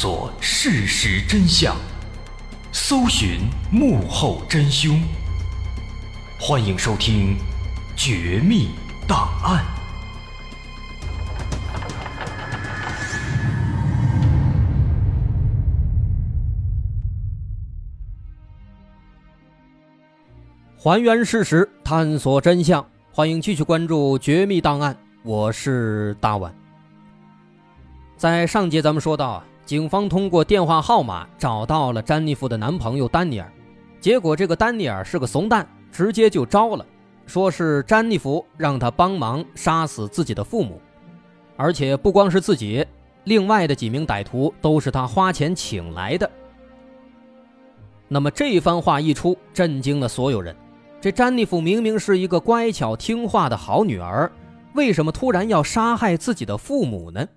索事实真相，搜寻幕后真凶。欢迎收听《绝密档案》，还原事实，探索真相。欢迎继续关注《绝密档案》，我是大碗。在上节咱们说到啊，警方通过电话号码找到了詹妮弗的男朋友丹尼尔，结果这个丹尼尔是个怂蛋，直接就招了，说是詹妮弗让他帮忙杀死自己的父母，而且不光是自己，另外的几名歹徒都是他花钱请来的。那么这番话一出，震惊了所有人。这詹妮弗明明是一个乖巧听话的好女儿，为什么突然要杀害自己的父母呢？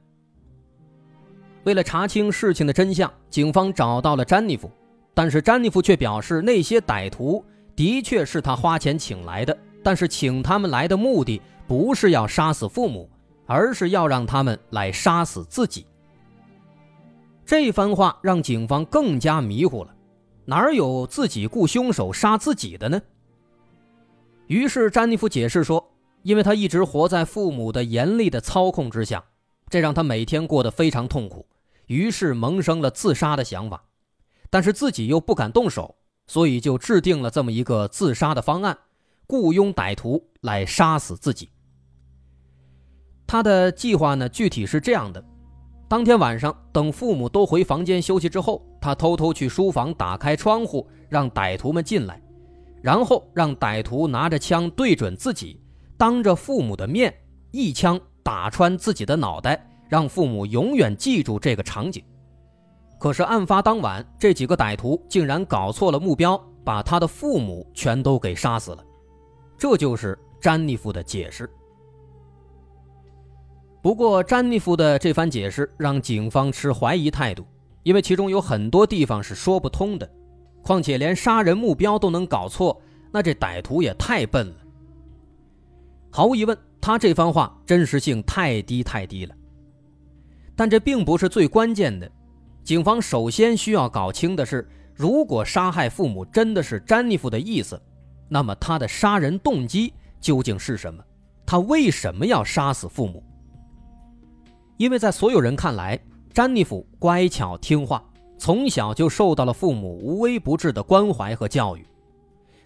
为了查清事情的真相，警方找到了詹妮弗，但是詹妮弗却表示，那些歹徒的确是他花钱请来的，但是请他们来的目的不是要杀死父母，而是要让他们来杀死自己。这番话让警方更加迷糊了，哪有自己雇凶手杀自己的呢？于是詹妮弗解释说，因为她一直活在父母的严厉的操控之下，这让他每天过得非常痛苦，于是萌生了自杀的想法，但是自己又不敢动手，所以就制定了这么一个自杀的方案，雇佣歹徒来杀死自己。他的计划呢，具体是这样的：当天晚上，等父母都回房间休息之后，他偷偷去书房打开窗户，让歹徒们进来。然后让歹徒拿着枪对准自己，当着父母的面一枪打穿自己的脑袋，让父母永远记住这个场景。可是案发当晚，这几个歹徒竟然搞错了目标，把他的父母全都给杀死了。这就是詹妮弗的解释。不过，詹妮弗的这番解释让警方持怀疑态度，因为其中有很多地方是说不通的。况且连杀人目标都能搞错，那这歹徒也太笨了。毫无疑问，他这番话真实性太低太低了。但这并不是最关键的，警方首先需要搞清的是，如果杀害父母真的是詹妮弗的意思，那么他的杀人动机究竟是什么？他为什么要杀死父母？因为在所有人看来，詹妮弗乖巧听话。从小就受到了父母无微不至的关怀和教育，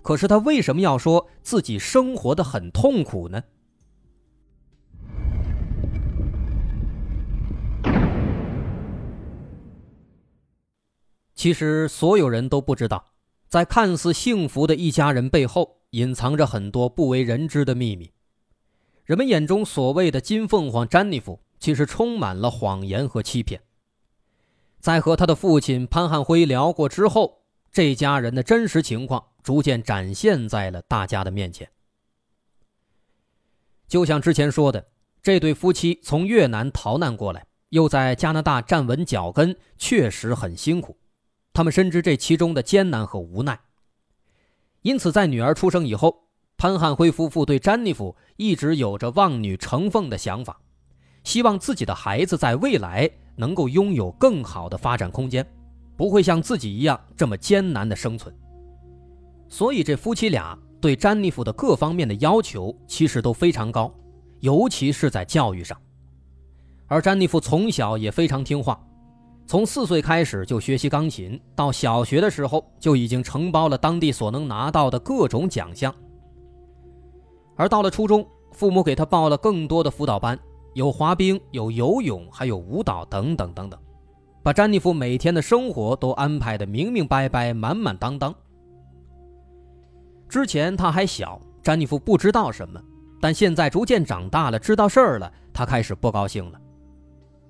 可是他为什么要说自己生活的很痛苦呢？其实所有人都不知道，在看似幸福的一家人背后，隐藏着很多不为人知的秘密。人们眼中所谓的金凤凰詹妮弗，其实充满了谎言和欺骗。在和他的父亲潘汉辉聊过之后，这家人的真实情况逐渐展现在了大家的面前。就像之前说的，这对夫妻从越南逃难过来，又在加拿大站稳脚跟，确实很辛苦。他们深知这其中的艰难和无奈，因此在女儿出生以后，潘汉辉夫妇对詹妮弗一直有着望女成凤的想法，希望自己的孩子在未来。能够拥有更好的发展空间，不会像自己一样这么艰难的生存。所以，这夫妻俩对詹妮弗的各方面的要求其实都非常高，尤其是在教育上。而詹妮弗从小也非常听话，从四岁开始就学习钢琴，到小学的时候就已经承包了当地所能拿到的各种奖项。而到了初中，父母给他报了更多的辅导班。有滑冰，有游泳，还有舞蹈等等等等，把詹妮弗每天的生活都安排的明明白白、满满当当。之前他还小，詹妮弗不知道什么，但现在逐渐长大了，知道事儿了，他开始不高兴了。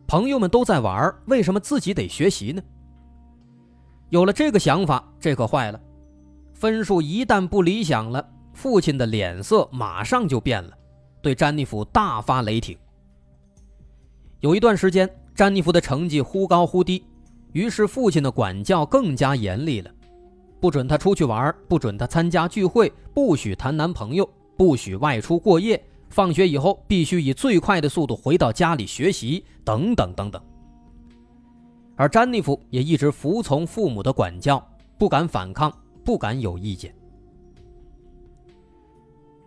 朋友们都在玩，为什么自己得学习呢？有了这个想法，这可坏了。分数一旦不理想了，父亲的脸色马上就变了，对詹妮弗大发雷霆。有一段时间，詹妮弗的成绩忽高忽低，于是父亲的管教更加严厉了，不准她出去玩，不准她参加聚会，不许谈男朋友，不许外出过夜，放学以后必须以最快的速度回到家里学习，等等等等。而詹妮弗也一直服从父母的管教，不敢反抗，不敢有意见。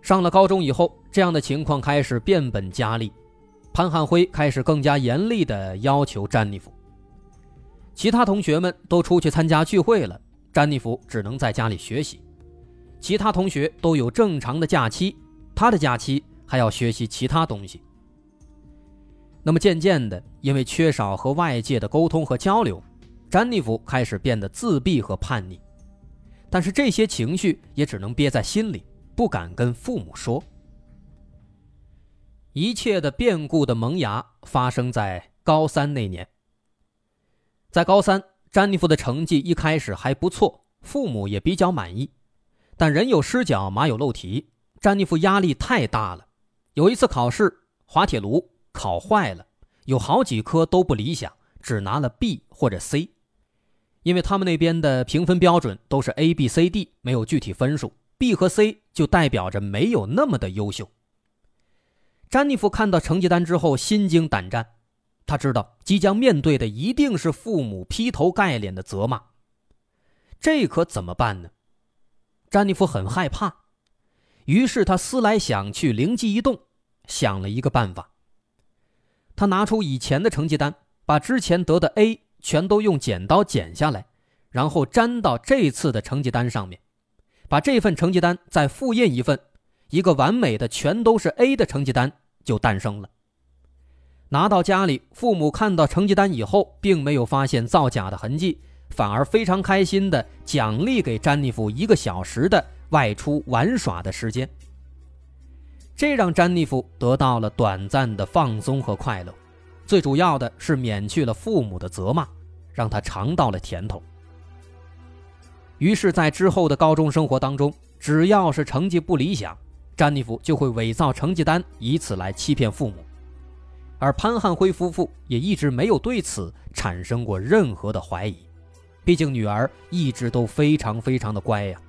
上了高中以后，这样的情况开始变本加厉，潘汉辉开始更加严厉地要求詹妮弗。其他同学们都出去参加聚会了，詹妮弗只能在家里学习。其他同学都有正常的假期，他的假期还要学习其他东西。那么渐渐的，因为缺少和外界的沟通和交流，詹妮弗开始变得自闭和叛逆。但是这些情绪也只能憋在心里。不敢跟父母说。一切的变故的萌芽发生在高三那年。在高三，詹妮弗的成绩一开始还不错，父母也比较满意。但人有失脚，马有漏蹄，詹妮弗压力太大了。有一次考试，滑铁卢考坏了，有好几科都不理想，只拿了 B 或者 C，因为他们那边的评分标准都是 A、B、C、D，没有具体分数。B 和 C 就代表着没有那么的优秀。詹妮弗看到成绩单之后心惊胆战，他知道即将面对的一定是父母劈头盖脸的责骂。这可怎么办呢？詹妮弗很害怕，于是他思来想去，灵机一动，想了一个办法。他拿出以前的成绩单，把之前得的 A 全都用剪刀剪下来，然后粘到这次的成绩单上面。把这份成绩单再复印一份，一个完美的全都是 A 的成绩单就诞生了。拿到家里，父母看到成绩单以后，并没有发现造假的痕迹，反而非常开心的奖励给詹妮弗一个小时的外出玩耍的时间。这让詹妮弗得到了短暂的放松和快乐，最主要的是免去了父母的责骂，让她尝到了甜头。于是，在之后的高中生活当中，只要是成绩不理想，詹妮弗就会伪造成绩单，以此来欺骗父母。而潘汉辉夫妇也一直没有对此产生过任何的怀疑，毕竟女儿一直都非常非常的乖呀。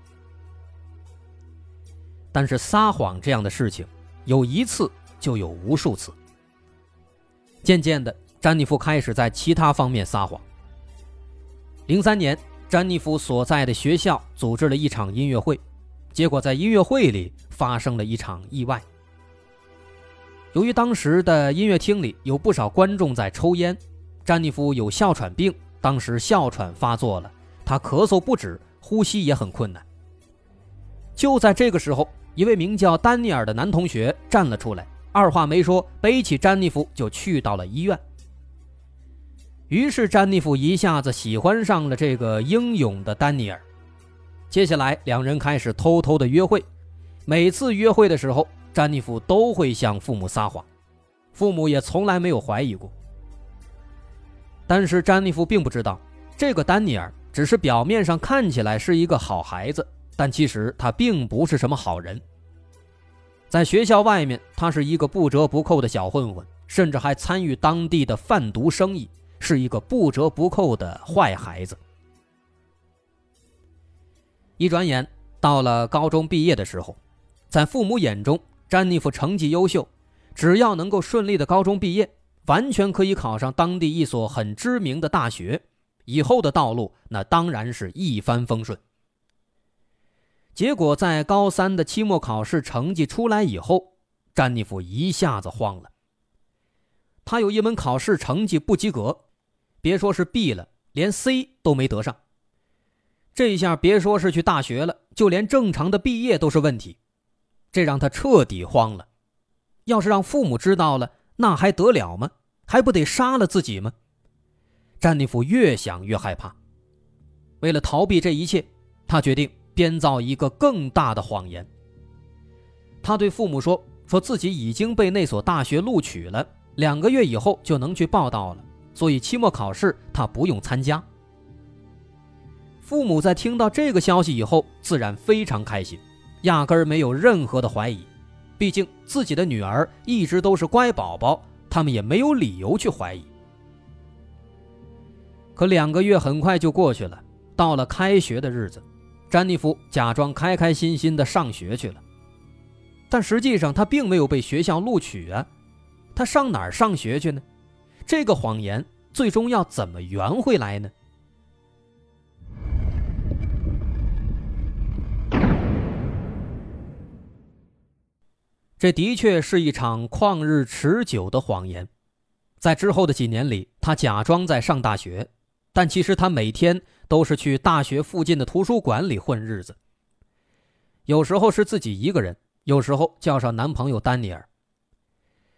但是撒谎这样的事情，有一次就有无数次。渐渐的，詹妮弗开始在其他方面撒谎。零三年。詹妮弗所在的学校组织了一场音乐会，结果在音乐会里发生了一场意外。由于当时的音乐厅里有不少观众在抽烟，詹妮弗有哮喘病，当时哮喘发作了，她咳嗽不止，呼吸也很困难。就在这个时候，一位名叫丹尼尔的男同学站了出来，二话没说，背起詹妮弗就去到了医院。于是，詹妮弗一下子喜欢上了这个英勇的丹尼尔。接下来，两人开始偷偷的约会。每次约会的时候，詹妮弗都会向父母撒谎，父母也从来没有怀疑过。但是，詹妮弗并不知道，这个丹尼尔只是表面上看起来是一个好孩子，但其实他并不是什么好人。在学校外面，他是一个不折不扣的小混混，甚至还参与当地的贩毒生意。是一个不折不扣的坏孩子。一转眼到了高中毕业的时候，在父母眼中，詹妮弗成绩优秀，只要能够顺利的高中毕业，完全可以考上当地一所很知名的大学，以后的道路那当然是一帆风顺。结果在高三的期末考试成绩出来以后，詹妮弗一下子慌了。他有一门考试成绩不及格。别说是 B 了，连 C 都没得上。这一下别说是去大学了，就连正常的毕业都是问题，这让他彻底慌了。要是让父母知道了，那还得了吗？还不得杀了自己吗？詹妮弗越想越害怕。为了逃避这一切，他决定编造一个更大的谎言。他对父母说：“说自己已经被那所大学录取了，两个月以后就能去报道了。”所以期末考试他不用参加。父母在听到这个消息以后，自然非常开心，压根儿没有任何的怀疑。毕竟自己的女儿一直都是乖宝宝，他们也没有理由去怀疑。可两个月很快就过去了，到了开学的日子，詹妮弗假装开开心心的上学去了，但实际上她并没有被学校录取啊，她上哪儿上学去呢？这个谎言最终要怎么圆回来呢？这的确是一场旷日持久的谎言。在之后的几年里，他假装在上大学，但其实他每天都是去大学附近的图书馆里混日子。有时候是自己一个人，有时候叫上男朋友丹尼尔。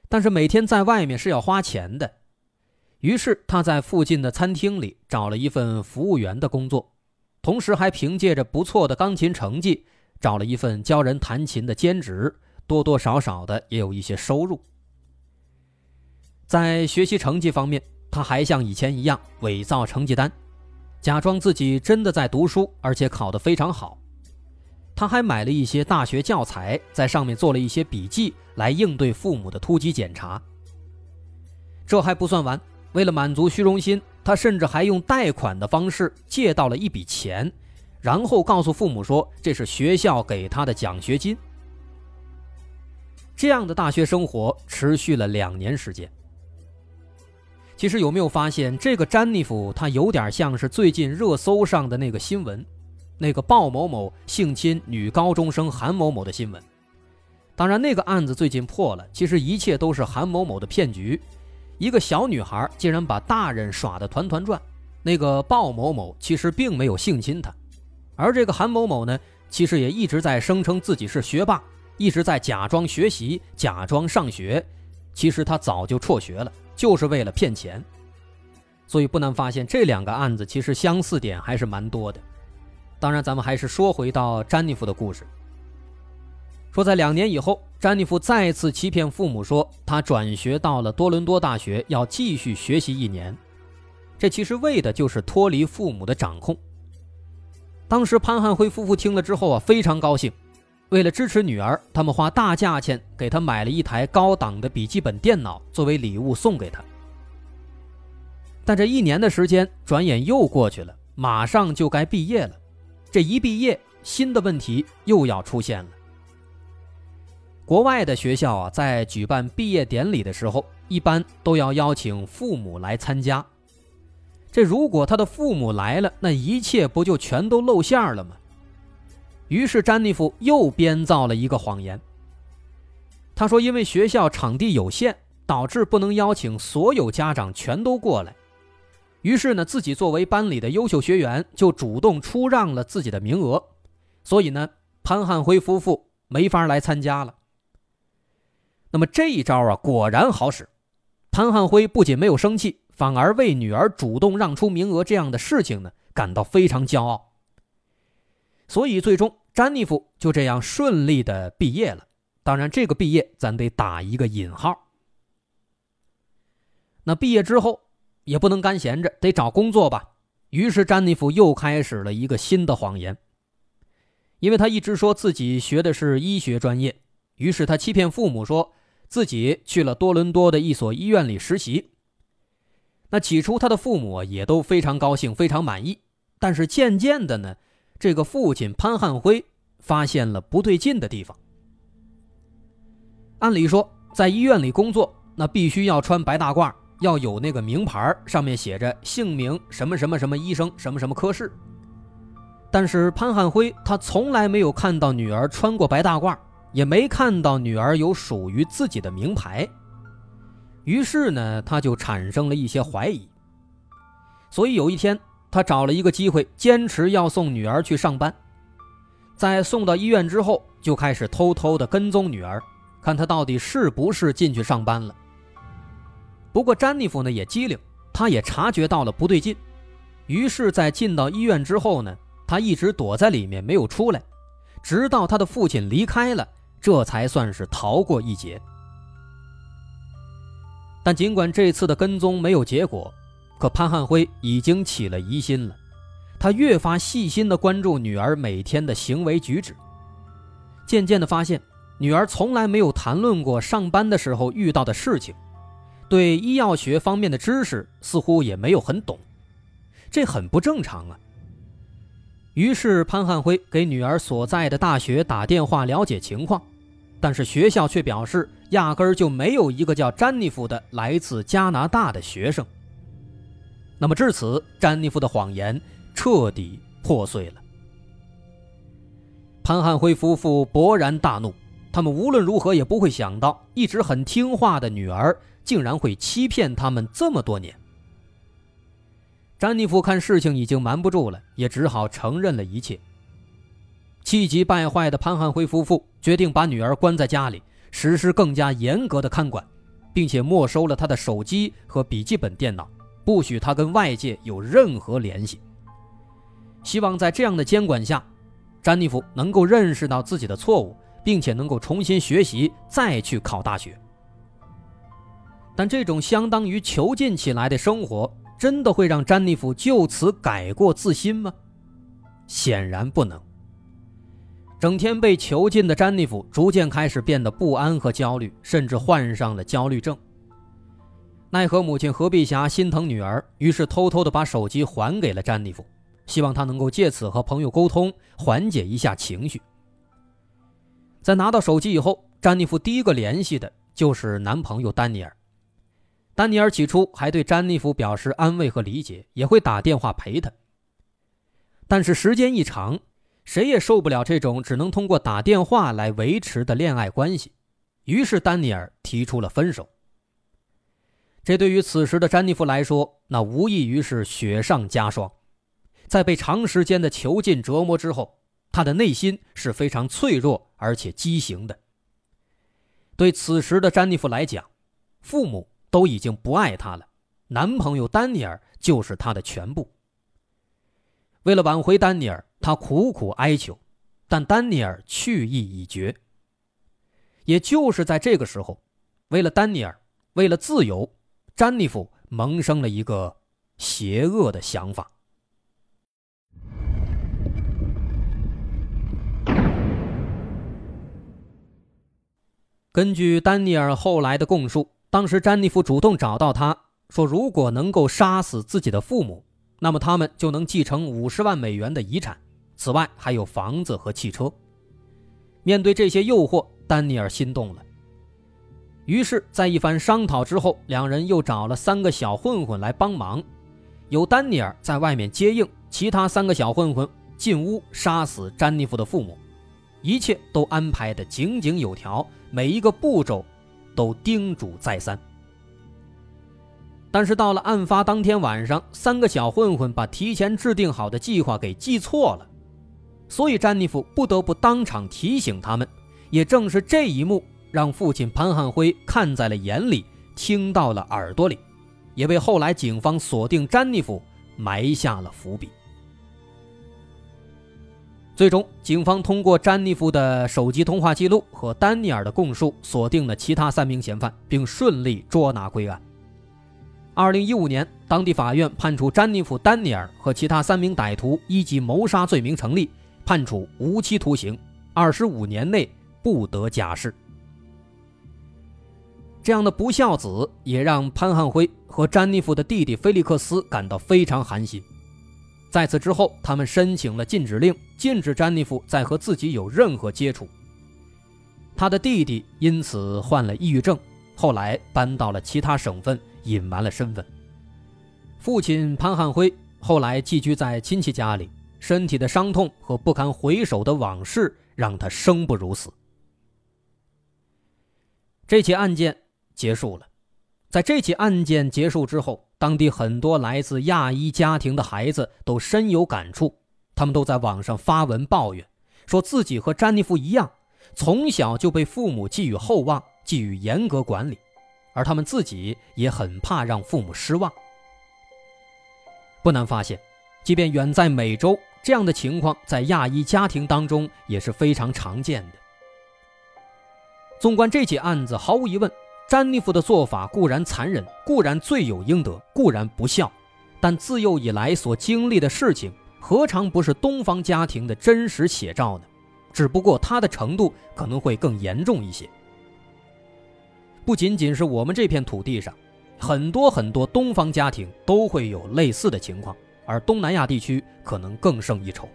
但是每天在外面是要花钱的，于是他在附近的餐厅里找了一份服务员的工作，同时还凭借着不错的钢琴成绩找了一份教人弹琴的兼职，多多少少的也有一些收入。在学习成绩方面，他还像以前一样伪造成绩单，假装自己真的在读书，而且考得非常好。他还买了一些大学教材，在上面做了一些笔记，来应对父母的突击检查。这还不算完，为了满足虚荣心，他甚至还用贷款的方式借到了一笔钱，然后告诉父母说这是学校给他的奖学金。这样的大学生活持续了两年时间。其实有没有发现，这个詹妮弗她有点像是最近热搜上的那个新闻，那个鲍某某性侵女高中生韩某某的新闻。当然，那个案子最近破了，其实一切都是韩某某的骗局。一个小女孩竟然把大人耍得团团转。那个鲍某某其实并没有性侵她，而这个韩某某呢，其实也一直在声称自己是学霸，一直在假装学习、假装上学。其实他早就辍学了。就是为了骗钱，所以不难发现这两个案子其实相似点还是蛮多的。当然，咱们还是说回到詹妮弗的故事。说在两年以后，詹妮弗再次欺骗父母说她转学到了多伦多大学，要继续学习一年。这其实为的就是脱离父母的掌控。当时潘汉辉夫妇听了之后啊，非常高兴。为了支持女儿，他们花大价钱给她买了一台高档的笔记本电脑作为礼物送给她。但这一年的时间转眼又过去了，马上就该毕业了。这一毕业，新的问题又要出现了。国外的学校啊，在举办毕业典礼的时候，一般都要邀请父母来参加。这如果他的父母来了，那一切不就全都露馅了吗？于是，詹妮弗又编造了一个谎言。他说：“因为学校场地有限，导致不能邀请所有家长全都过来。于是呢，自己作为班里的优秀学员，就主动出让了自己的名额。所以呢，潘汉辉夫妇没法来参加了。那么这一招啊，果然好使。潘汉辉不仅没有生气，反而为女儿主动让出名额这样的事情呢，感到非常骄傲。所以，最终。”詹妮弗就这样顺利的毕业了，当然，这个毕业咱得打一个引号。那毕业之后也不能干闲着，得找工作吧。于是，詹妮弗又开始了一个新的谎言，因为他一直说自己学的是医学专业，于是他欺骗父母说自己去了多伦多的一所医院里实习。那起初他的父母也都非常高兴，非常满意，但是渐渐的呢。这个父亲潘汉辉发现了不对劲的地方。按理说，在医院里工作，那必须要穿白大褂，要有那个名牌，上面写着姓名什么什么什么医生什么什么科室。但是潘汉辉他从来没有看到女儿穿过白大褂，也没看到女儿有属于自己的名牌。于是呢，他就产生了一些怀疑。所以有一天。他找了一个机会，坚持要送女儿去上班。在送到医院之后，就开始偷偷的跟踪女儿，看她到底是不是进去上班了。不过詹妮弗呢也机灵，她也察觉到了不对劲，于是，在进到医院之后呢，她一直躲在里面没有出来，直到她的父亲离开了，这才算是逃过一劫。但尽管这次的跟踪没有结果。可潘汉辉已经起了疑心了，他越发细心地关注女儿每天的行为举止，渐渐地发现，女儿从来没有谈论过上班的时候遇到的事情，对医药学方面的知识似乎也没有很懂，这很不正常啊。于是潘汉辉给女儿所在的大学打电话了解情况，但是学校却表示，压根儿就没有一个叫詹妮弗的来自加拿大的学生。那么至此，詹妮弗的谎言彻底破碎了。潘汉辉夫妇勃然大怒，他们无论如何也不会想到，一直很听话的女儿竟然会欺骗他们这么多年。詹妮弗看事情已经瞒不住了，也只好承认了一切。气急败坏的潘汉辉夫妇决定把女儿关在家里，实施更加严格的看管，并且没收了她的手机和笔记本电脑，不许他跟外界有任何联系。希望在这样的监管下，詹妮弗能够认识到自己的错误，并且能够重新学习，再去考大学。但这种相当于囚禁起来的生活。真的会让詹妮弗就此改过自新吗？显然不能。整天被囚禁的詹妮弗逐渐开始变得不安和焦虑，甚至患上了焦虑症。奈何母亲何碧霞心疼女儿，于是偷偷的把手机还给了詹妮弗，希望她能够借此和朋友沟通，缓解一下情绪。在拿到手机以后，詹妮弗第一个联系的就是男朋友丹尼尔。丹尼尔起初还对詹妮弗表示安慰和理解，也会打电话陪她。但是时间一长，谁也受不了这种只能通过打电话来维持的恋爱关系，于是丹尼尔提出了分手。这对于此时的詹妮弗来说，那无异于是雪上加霜。在被长时间的囚禁折磨之后，她的内心是非常脆弱而且畸形的。对此时的詹妮弗来讲，父母。都已经不爱她了，男朋友丹尼尔就是她的全部。为了挽回丹尼尔，她苦苦哀求，但丹尼尔去意已决。也就是在这个时候，为了丹尼尔，为了自由，詹妮弗萌生了一个邪恶的想法。根据丹尼尔后来的供述。当时，詹妮弗主动找到他说：“如果能够杀死自己的父母，那么他们就能继承五十万美元的遗产，此外还有房子和汽车。”面对这些诱惑，丹尼尔心动了。于是，在一番商讨之后，两人又找了三个小混混来帮忙，由丹尼尔在外面接应，其他三个小混混进屋杀死詹妮弗的父母，一切都安排的井井有条，每一个步骤。都叮嘱再三，但是到了案发当天晚上，三个小混混把提前制定好的计划给记错了，所以詹妮弗不得不当场提醒他们。也正是这一幕，让父亲潘汉辉看在了眼里，听到了耳朵里，也为后来警方锁定詹妮弗埋下了伏笔。最终，警方通过詹妮弗的手机通话记录和丹尼尔的供述，锁定了其他三名嫌犯，并顺利捉拿归案。二零一五年，当地法院判处詹妮弗、丹尼尔和其他三名歹徒一级谋杀罪名成立，判处无期徒刑，二十五年内不得假释。这样的不孝子，也让潘汉辉和詹妮弗的弟弟菲利克斯感到非常寒心。在此之后，他们申请了禁止令，禁止詹妮弗再和自己有任何接触。他的弟弟因此患了抑郁症，后来搬到了其他省份，隐瞒了身份。父亲潘汉辉后来寄居在亲戚家里，身体的伤痛和不堪回首的往事让他生不如死。这起案件结束了，在这起案件结束之后。当地很多来自亚裔家庭的孩子都深有感触，他们都在网上发文抱怨，说自己和詹妮弗一样，从小就被父母寄予厚望，寄予严格管理，而他们自己也很怕让父母失望。不难发现，即便远在美洲，这样的情况在亚裔家庭当中也是非常常见的。纵观这起案子，毫无疑问。詹妮弗的做法固然残忍，固然罪有应得，固然不孝，但自幼以来所经历的事情，何尝不是东方家庭的真实写照呢？只不过他的程度可能会更严重一些。不仅仅是我们这片土地上，很多很多东方家庭都会有类似的情况，而东南亚地区可能更胜一筹。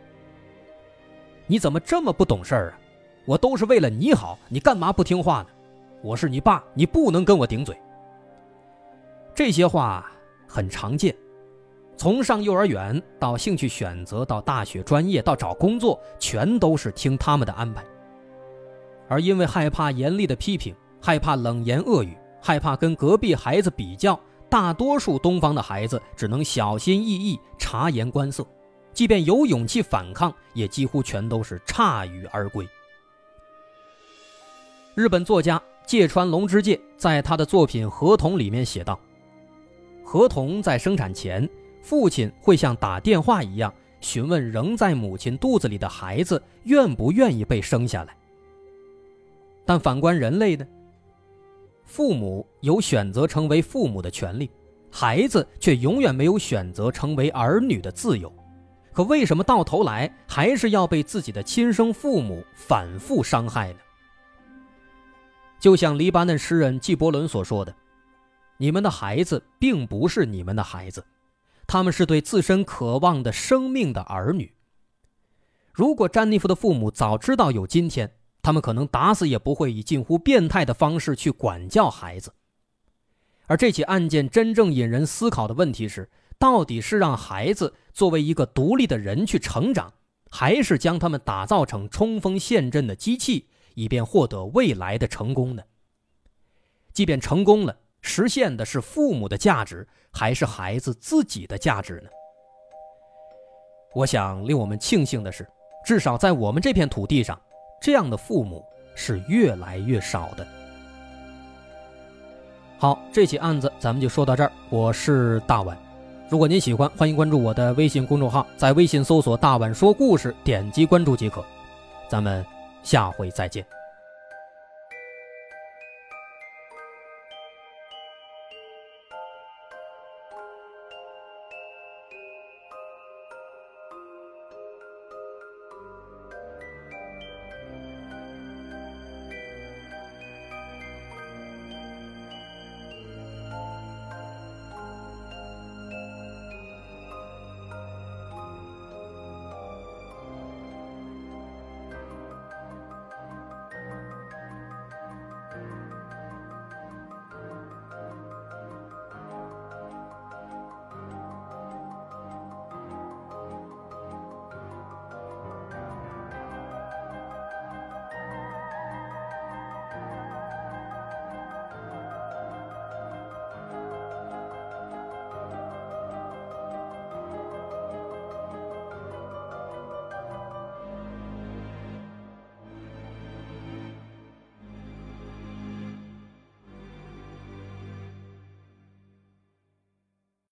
你怎么这么不懂事儿啊？我都是为了你好，你干嘛不听话呢？我是你爸，你不能跟我顶嘴。这些话很常见，从上幼儿园到兴趣选择，到大学专业，到找工作，全都是听他们的安排。而因为害怕严厉的批评，害怕冷言恶语，害怕跟隔壁孩子比较，大多数东方的孩子只能小心翼翼、察言观色，即便有勇气反抗，也几乎全都是铩羽而归。日本作家芥川龙之介在他的作品《合同》里面写道：“合同在生产前，父亲会像打电话一样询问仍在母亲肚子里的孩子愿不愿意被生下来。但反观人类呢？父母有选择成为父母的权利，孩子却永远没有选择成为儿女的自由。可为什么到头来还是要被自己的亲生父母反复伤害呢？”就像黎巴嫩诗人纪伯伦所说的：“你们的孩子并不是你们的孩子，他们是对自身渴望的生命的儿女。如果詹妮弗的父母早知道有今天，他们可能打死也不会以近乎变态的方式去管教孩子。而这起案件真正引人思考的问题是：到底是让孩子作为一个独立的人去成长，还是将他们打造成冲锋陷阵的机器？”以便获得未来的成功呢？即便成功了，实现的是父母的价值，还是孩子自己的价值呢？我想令我们庆幸的是，至少在我们这片土地上，这样的父母是越来越少的。好，这起案子咱们就说到这儿。我是大碗，如果您喜欢，欢迎关注我的微信公众号，在微信搜索“大碗说故事”，点击关注即可。咱们。下回再见。